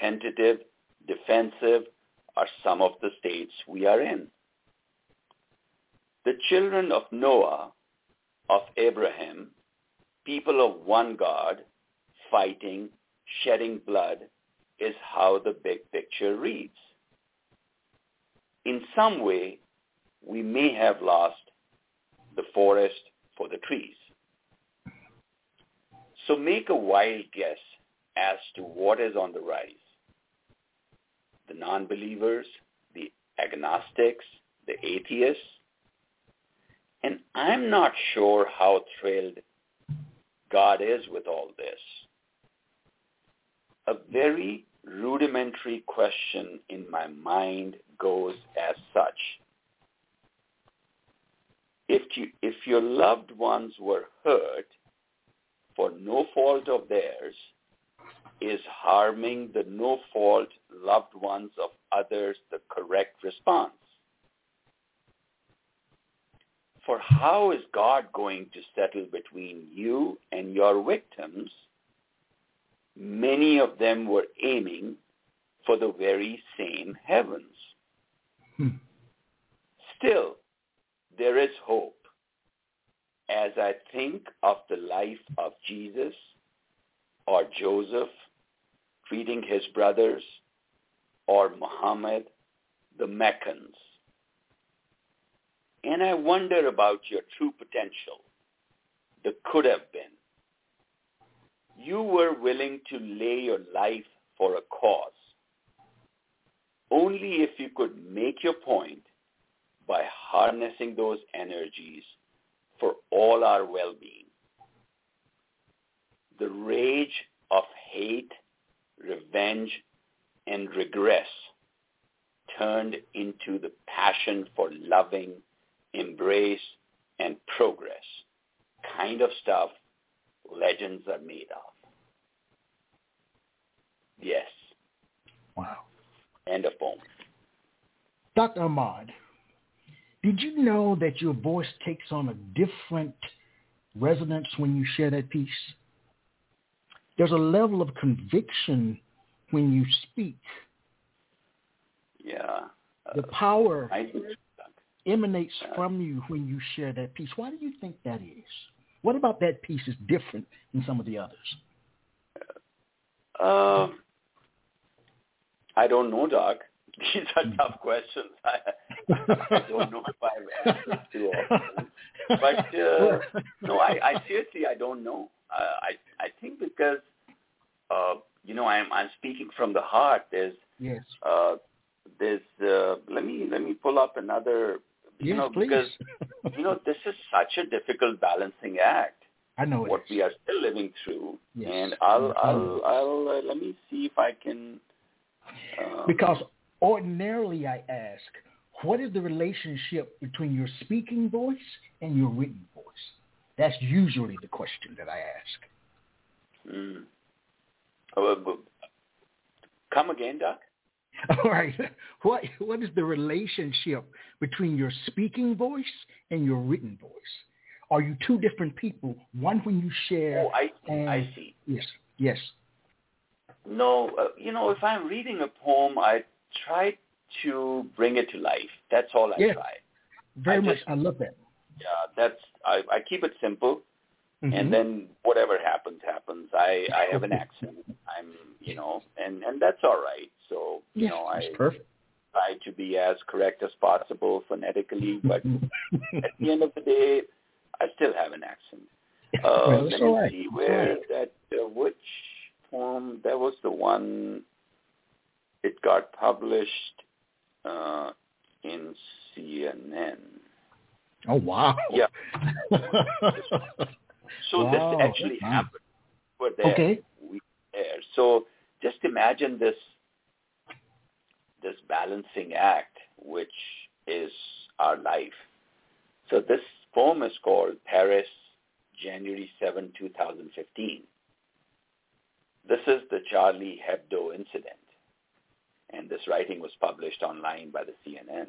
tentative, defensive are some of the states we are in. The children of Noah, of Abraham, people of one God, fighting, shedding blood, is how the big picture reads. In some way, we may have lost the forest for the trees. So make a wild guess as to what is on the rise. The non-believers, the agnostics, the atheists, and I'm not sure how thrilled God is with all this. A very rudimentary question in my mind goes as such. If, you, if your loved ones were hurt for no fault of theirs, is harming the no-fault loved ones of others the correct response? For how is God going to settle between you and your victims? Many of them were aiming for the very same heavens. Hmm. Still, there is hope. As I think of the life of Jesus or Joseph treating his brothers or Muhammad, the Meccans, and I wonder about your true potential, the could have been. You were willing to lay your life for a cause. Only if you could make your point by harnessing those energies for all our well-being. The rage of hate, revenge, and regress turned into the passion for loving, embrace, and progress. Kind of stuff legends are made of. Yes. Wow. End of poem. Dr. Ahmad, Did you know that your voice takes on a different resonance when you share that piece? There's a level of conviction when you speak. Yeah. The power I emanates from you when you share that piece. Why do you think that is? What about that piece is different than some of the others? Uh, I don't know, Doc. These are tough questions. I, I don't know if I've answered too often. But uh, no, I, I seriously I don't know. Uh, I I think because uh, you know I'm I'm speaking from the heart. There's Yes. uh, there's uh, let me let me pull up another you Yes, know please. because you know this is such a difficult balancing act I know what we are still living through Yes. and I'll I'll I'll uh, let me see if I can uh, Because ordinarily I ask, what is the relationship between your speaking voice and your written voice? That's usually the question that I ask. mm. Come again Doc All right. What what is the relationship between your speaking voice and your written voice? Are you two different people? One when you share. oh I see I see Yes. Yes. no uh, you know if I'm reading a poem I try to bring it to life that's all I Yeah. try Very I much. just- I love that. yeah that's I, I keep it simple Mhm. and then whatever happens happens i i have an accent i'm you know and and that's all right so you yes, know i perfect. try to be as correct as possible phonetically but at the end of the day i still have an accent uh Well, let me right. see where right. that uh, which poem that was the one it got published uh in cnn oh wow. Yeah. So Wow, this actually nice. happened. We're there. Okay. We there. So just imagine this this balancing act, which is our life. So this poem is called Paris, January 7, 2015. This is the Charlie Hebdo incident. And this writing was published online by the CNN.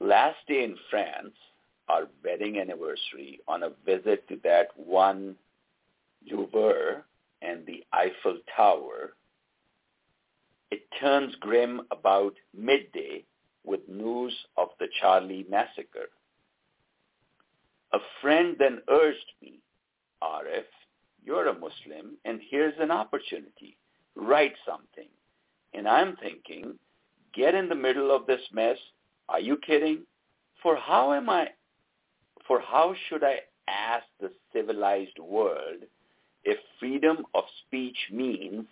Last day in France, our wedding anniversary on a visit to that one Louvre and the Eiffel Tower, it turns grim about midday with news of the Charlie massacre. A friend then urged me, Arif, you're a Muslim and here's an opportunity. Write something. And I'm thinking, get in the middle of this mess. Are you kidding? For how am I for how should I ask the civilized world if freedom of speech means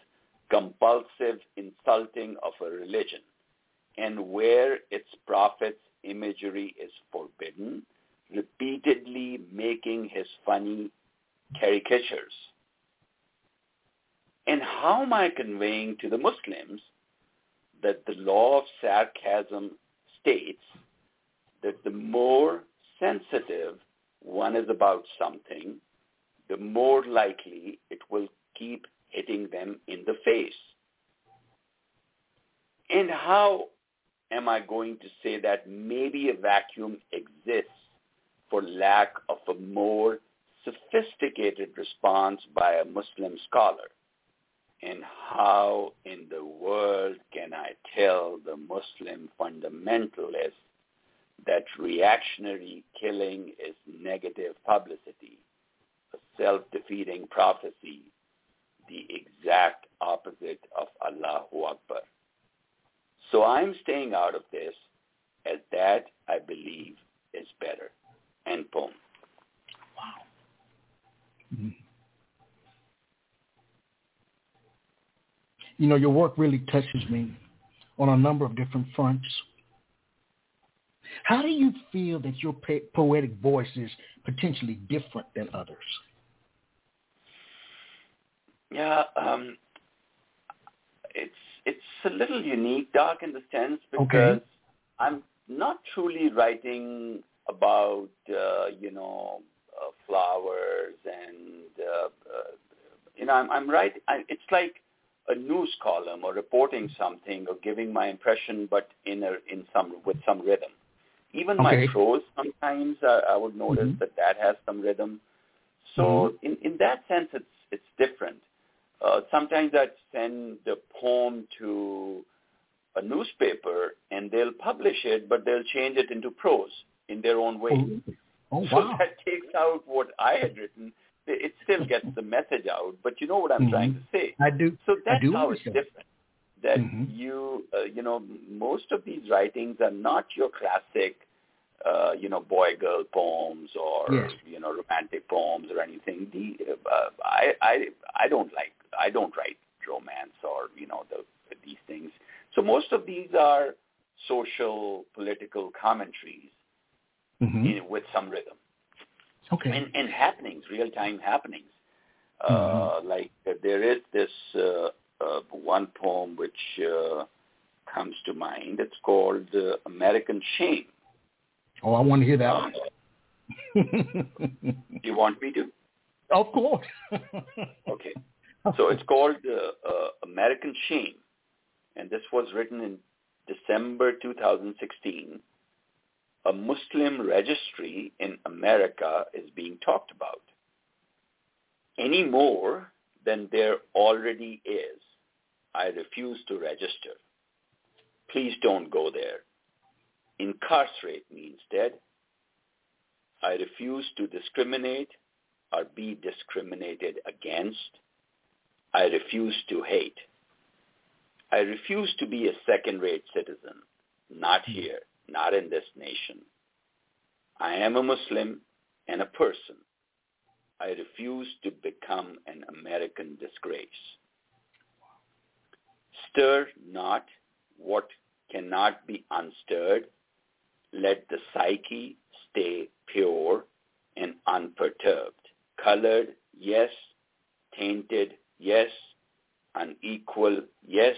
compulsive insulting of a religion and where its prophet's imagery is forbidden, repeatedly making his funny caricatures? And how am I conveying to the Muslims that the law of sarcasm states that the more sensitive one is about something, the more likely it will keep hitting them in the face. And how am I going to say that maybe a vacuum exists for lack of a more sophisticated response by a Muslim scholar? And how in the world can I tell the Muslim fundamentalists that reactionary killing is negative publicity, a self-defeating prophecy, the exact opposite of Allahu Akbar. So I'm staying out of this as that I believe is better. End poem. Mhm. You know, your work really touches me on a number of different fronts. How do you feel that your po- poetic voice is potentially different than others? Yeah, um, it's it's a little unique, Doc, in the sense because I'm not truly writing about uh, you know uh, flowers and uh, uh, you know I'm I'm writing. I, it's like a news column or reporting something or giving my impression, but in a, in some with some rhythm. Even Okay. my prose sometimes uh, I would notice Mhm. that that has some rhythm. So Mhm. in in that sense, it's it's different. Uh, sometimes I'd send the poem to a newspaper and they'll publish it, but they'll change it into prose in their own way. Oh, oh So that takes out what I had written. It still gets the message out, but you know what I'm Mhm. trying to say. I do. So that's do how it's different. That Mhm. you, uh, you know, most of these writings are not your classic, uh, you know, boy-girl poems or Yes. you know, romantic poems or anything. The uh, I, I, I don't like. I don't write romance or you know the these things. So most of these are social, political commentaries Mhm. in, with some rhythm Okay. and, and happenings, real-time happenings. Uh, Like uh, there is this uh, uh, one poem which uh, comes to mind. It's called uh, American Shame. oh, I want to hear that one. do you want me to? of course. Okay. So it's called uh, uh, American Shame, and this was written in December 2016. A Muslim registry in America is being talked about. Any more than there already is, I refuse to register. Please don't go there. Incarcerate me instead. I refuse to discriminate or be discriminated against. I refuse to hate. I refuse to be a second-rate citizen, not hmm. here, not in this nation. I am a Muslim and a person. I refuse to become an American disgrace. Stir not what cannot be unstirred. Let the psyche stay pure and unperturbed. Colored, yes. Tainted, yes. Unequal, yes.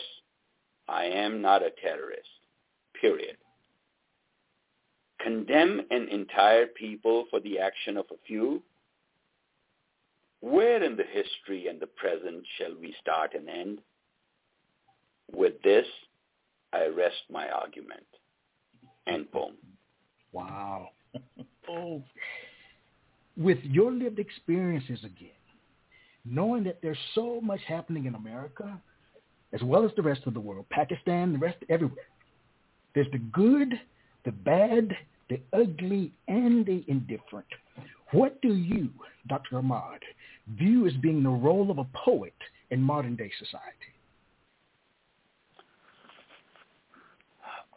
I am not a terrorist. Period. Condemn an entire people for the action of a few? Where in the history and the present shall we start and end? With this, I rest my argument. End poem. Wow. oh. With your lived experiences again, knowing that there's so much happening in America, as well as the rest of the world, Pakistan, the rest, everywhere. There's the good, the bad, the ugly, and the indifferent. What do you, Dr. Ahmad, view as being the role of a poet in modern day society?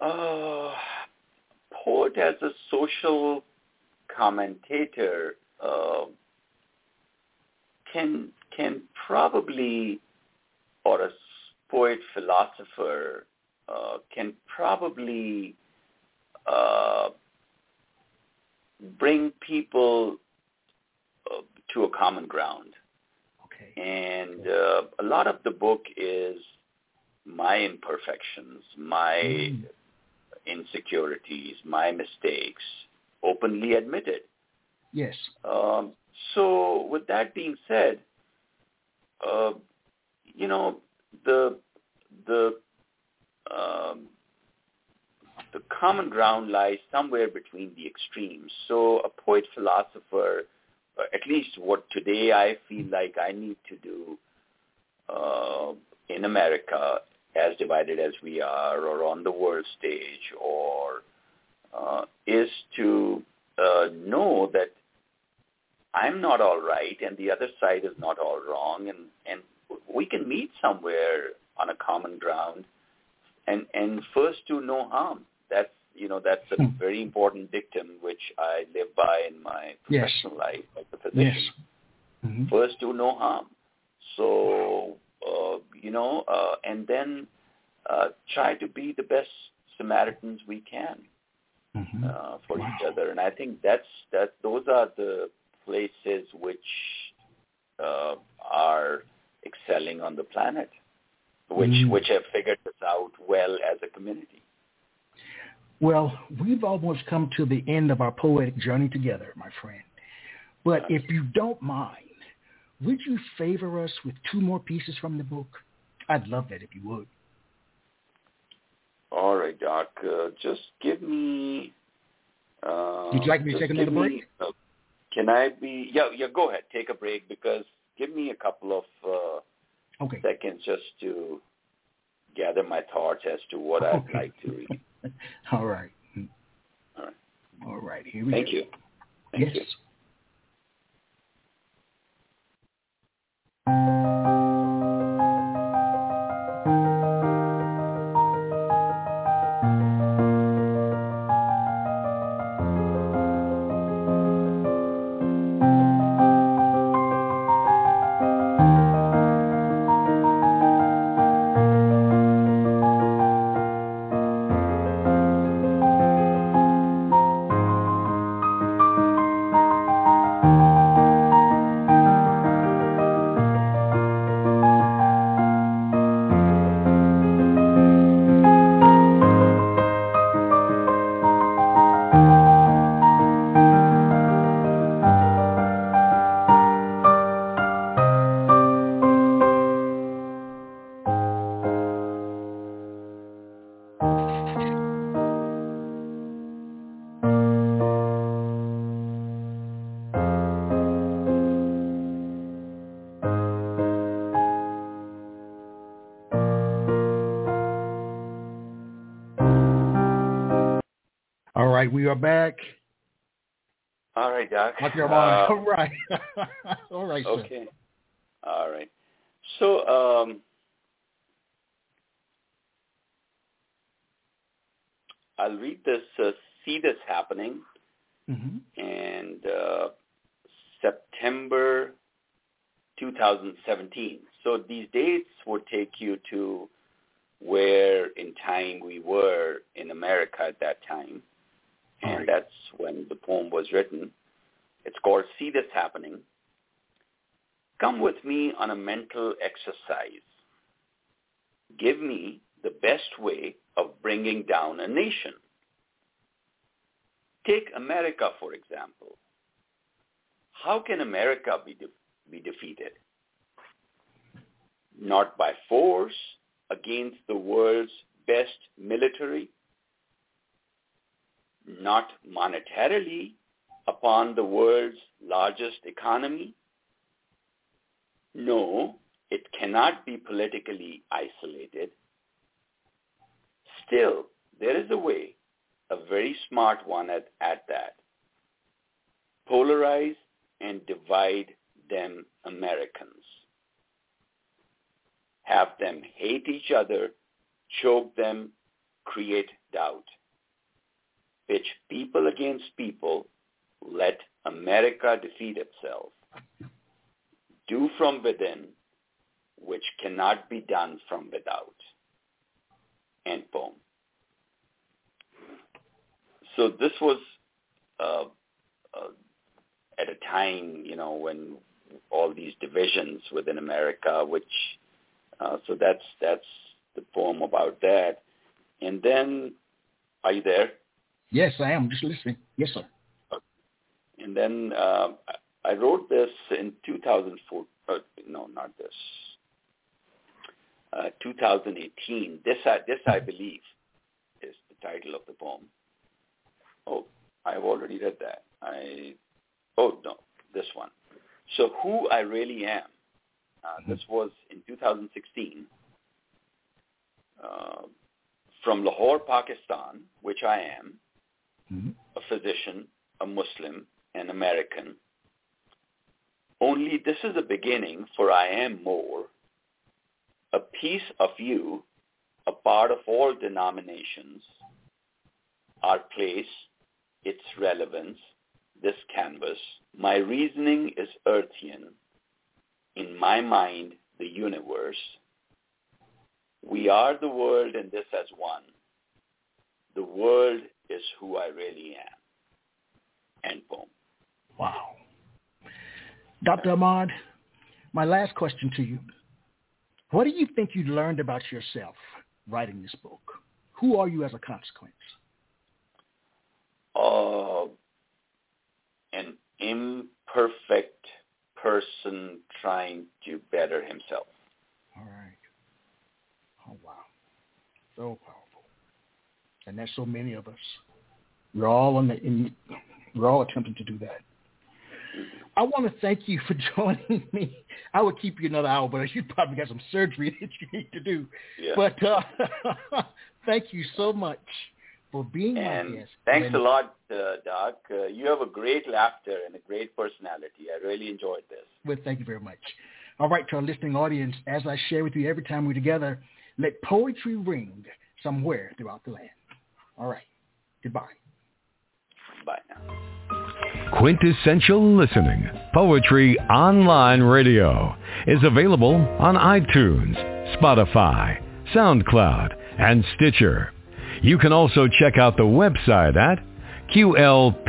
Uh, poet as a social commentator uh, can can probably, or a poet philosopher uh, can probably uh, bring people uh, to a common ground. Okay. And uh, a lot of the book is my imperfections, my Mm. insecurities, my mistakes, openly admitted. Yes. Um, so with that being said, uh, you know, the the um, the common ground lies somewhere between the extremes. So a poet philosopher, uh, at least what today I feel like I need to do uh, in America, as divided as we are, or on the world stage, or uh, is to uh, know that I'm not all right and the other side is not all wrong, and and we can meet somewhere on a common ground, and and first do no harm. That's you know that's a Hmm. very important dictum which I live by in my Yes. professional life as a physician. Yes. Mhm. First do no harm. So uh, you know, uh, and then uh, try to be the best Samaritans we can Mhm. uh, for Wow. each other. And I think that's that. Those are the places which uh, are excelling on the planet, which Mm. which have figured this out well as a community. Well, we've almost come to the end of our poetic journey together, my friend. But if you don't mind, would you favor us with two more pieces from the book? I'd love that if you would. All right, Doc. Uh, just give me. Uh, Would you like me to take another break? Me, uh, can I be? Yeah, yeah. Go ahead. Take a break because give me a couple of uh, okay. seconds just to gather my thoughts as to what I'd like to read. All right. All right. All right. Here we Thank go. you. Thank yes. you. All right, Doc. Dr. Uh. All right. All right, sir. Okay. All right. So, um, I'll read this, uh, see this happening, hmm and uh, September 2017. So these dates would take you to where in time we were in America at that time, and right. that's when the poem was written. It's called See This Happening. Come with me on a mental exercise. Give me the best way of bringing down a nation. Take America, for example. How can America be, de- be defeated? Not by force against the world's best military, not monetarily upon the world's largest economy. No, it cannot be politically isolated. Still, there is a way, a very smart one at, at that. Polarize and divide them Americans. Have them hate each other, choke them, create doubt. Pitch people against people, let America defeat itself. Do from within, which cannot be done from without. End poem. So this was uh, uh, at a time, you know, when all these divisions within America, which uh, so that's that's the poem about that. And then, are you there? Yes, I am. Just listening. Yes, sir. And then uh, I wrote this in 2004. Uh, no, not this. Uh, 2018. This I this I believe is the title of the poem. Oh, I've already read that. I oh no, this one. So who I really am. Uh, this was in 2016 uh, from Lahore, Pakistan, which I am hmm a physician, a Muslim, an American. Only this is a beginning, for I am more. A piece of you, a part of all denominations, our place, its relevance, this canvas. My reasoning is earthian. In my mind, the universe. We are the world and this as one. The world is who I really am. End poem. Wow. Dr. Ahmad, my last question to you. What do you think you learned about yourself writing this book? Who are you as a consequence? Uh, an imperfect person trying to better himself. All right. Oh, wow. So powerful. And that's so many of us. We're all in the in, we're all attempting to do that. I want to thank you for joining me. I would keep you another hour, but you probably got some surgery that you need to do. Yeah. But uh, thank you so much for being and my guest. Thanks and, a lot, uh, Doc. Uh, you have a great laughter and a great personality. I really enjoyed this. Well, thank you very much. All right, to our listening audience, as I share with you every time we're together, let poetry ring somewhere throughout the land. All right. Goodbye. Bye now. Quintessential Listening, Poetry Online Radio, is available on iTunes, Spotify, SoundCloud, and Stitcher. You can also check out the website at qlpor.com.